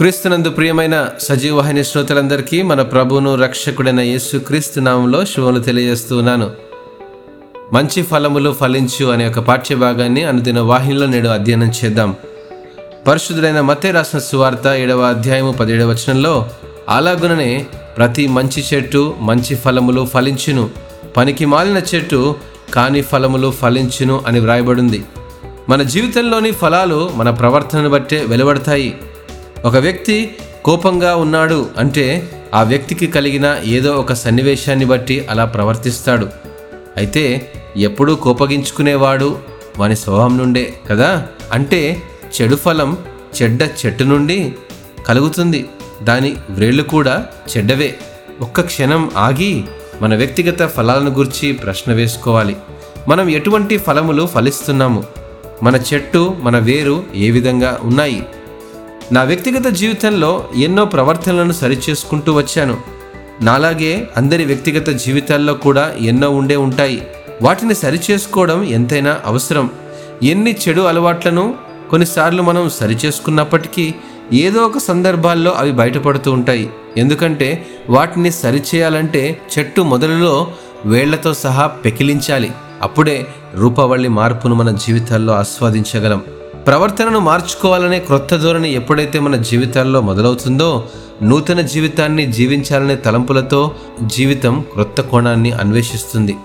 క్రీస్తునందు ప్రియమైన సజీవవాహిని శ్రోతలందరికీ మన ప్రభువును రక్షకుడైన యేసు క్రీస్తు నామంలో శుభములు తెలియజేస్తున్నాను. మంచి ఫలములు ఫలించు అనే ఒక పాఠ్య భాగాన్ని అనుదిన వాహినిలో నేడు అధ్యయనం చేద్దాం. పరిశుద్ధుడైన మతే రాసిన సువార్త ఏడవ అధ్యాయము పదిహేడవ వచనంలో అలాగుననే ప్రతి మంచి చెట్టు మంచి ఫలములు ఫలించును. పనికి మాలిన చెట్టు కాని ఫలములు ఫలించును అని వ్రాయబడింది. మన జీవితంలోని ఫలాలు మన ప్రవర్తనను బట్టే వెలువడతాయి. ఒక వ్యక్తి కోపంగా ఉన్నాడు అంటే ఆ వ్యక్తికి కలిగిన ఏదో ఒక సన్నివేశాన్ని బట్టి అలా ప్రవర్తిస్తాడు. అయితే ఎప్పుడూ కోపగించుకునేవాడు వాని స్వభావం నుండే కదా? అంటే చెడు ఫలం చెడ్డ చెట్టు నుండి కలుగుతుంది. దాని వ్రేళ్ళు కూడా చెడ్డవే. ఒక్క క్షణం ఆగి మన వ్యక్తిగత ఫలాలను గురించి ప్రశ్న వేసుకోవాలి. మనం ఎటువంటి ఫలములు ఫలిస్తున్నాము? మన చెట్టు మన వేరు ఏ విధంగా ఉన్నాయి? నా వ్యక్తిగత జీవితంలో ఎన్నో ప్రవర్తనలను సరిచేసుకుంటూ వచ్చాను. నాలాగే అందరి వ్యక్తిగత జీవితాల్లో కూడా ఎన్నో ఉండే ఉంటాయి. వాటిని సరిచేసుకోవడం ఎంతైనా అవసరం. ఎన్ని చెడు అలవాట్లను కొన్నిసార్లు మనం సరిచేసుకున్నప్పటికీ ఏదో ఒక సందర్భాల్లో అవి బయటపడుతూ ఉంటాయి. ఎందుకంటే వాటిని సరిచేయాలంటే చెట్టు మొదలులో వేళ్ళతో సహా పెకిలించాలి. అప్పుడే రూపవల్లి మార్పును మన జీవితాల్లో ఆస్వాదించగలం. ప్రవర్తనను మార్చుకోవాలనే క్రొత్త ధోరణి ఎప్పుడైతే మన జీవితాల్లో మొదలవుతుందో నూతన జీవితాన్ని జీవించాలనే తలంపులతో జీవితం క్రొత్త కోణాన్ని అన్వేషిస్తుంది.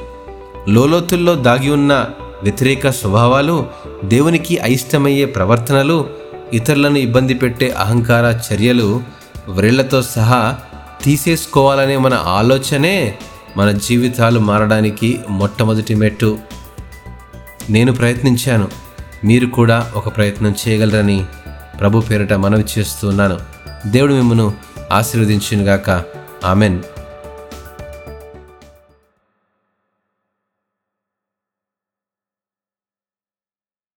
లోలోతుల్లో దాగి ఉన్న వ్యతిరేక స్వభావాలు దేవునికి అయిష్టమయ్యే ప్రవర్తనలు ఇతరులను ఇబ్బంది పెట్టే అహంకార చర్యలు వ్రేళ్ళతో సహా తీసేసుకోవాలనే మన ఆలోచనే మన జీవితాలు మారడానికి మొట్టమొదటి మెట్టు. నేను ప్రయత్నించాను. మీరు కూడా ఒక ప్రయత్నం చేయగలరని ప్రభు పేరిట మనవి చేస్తున్నాను దేవుడు మిమ్మను ఆశీర్వదించునుగాక. ఆమెన్.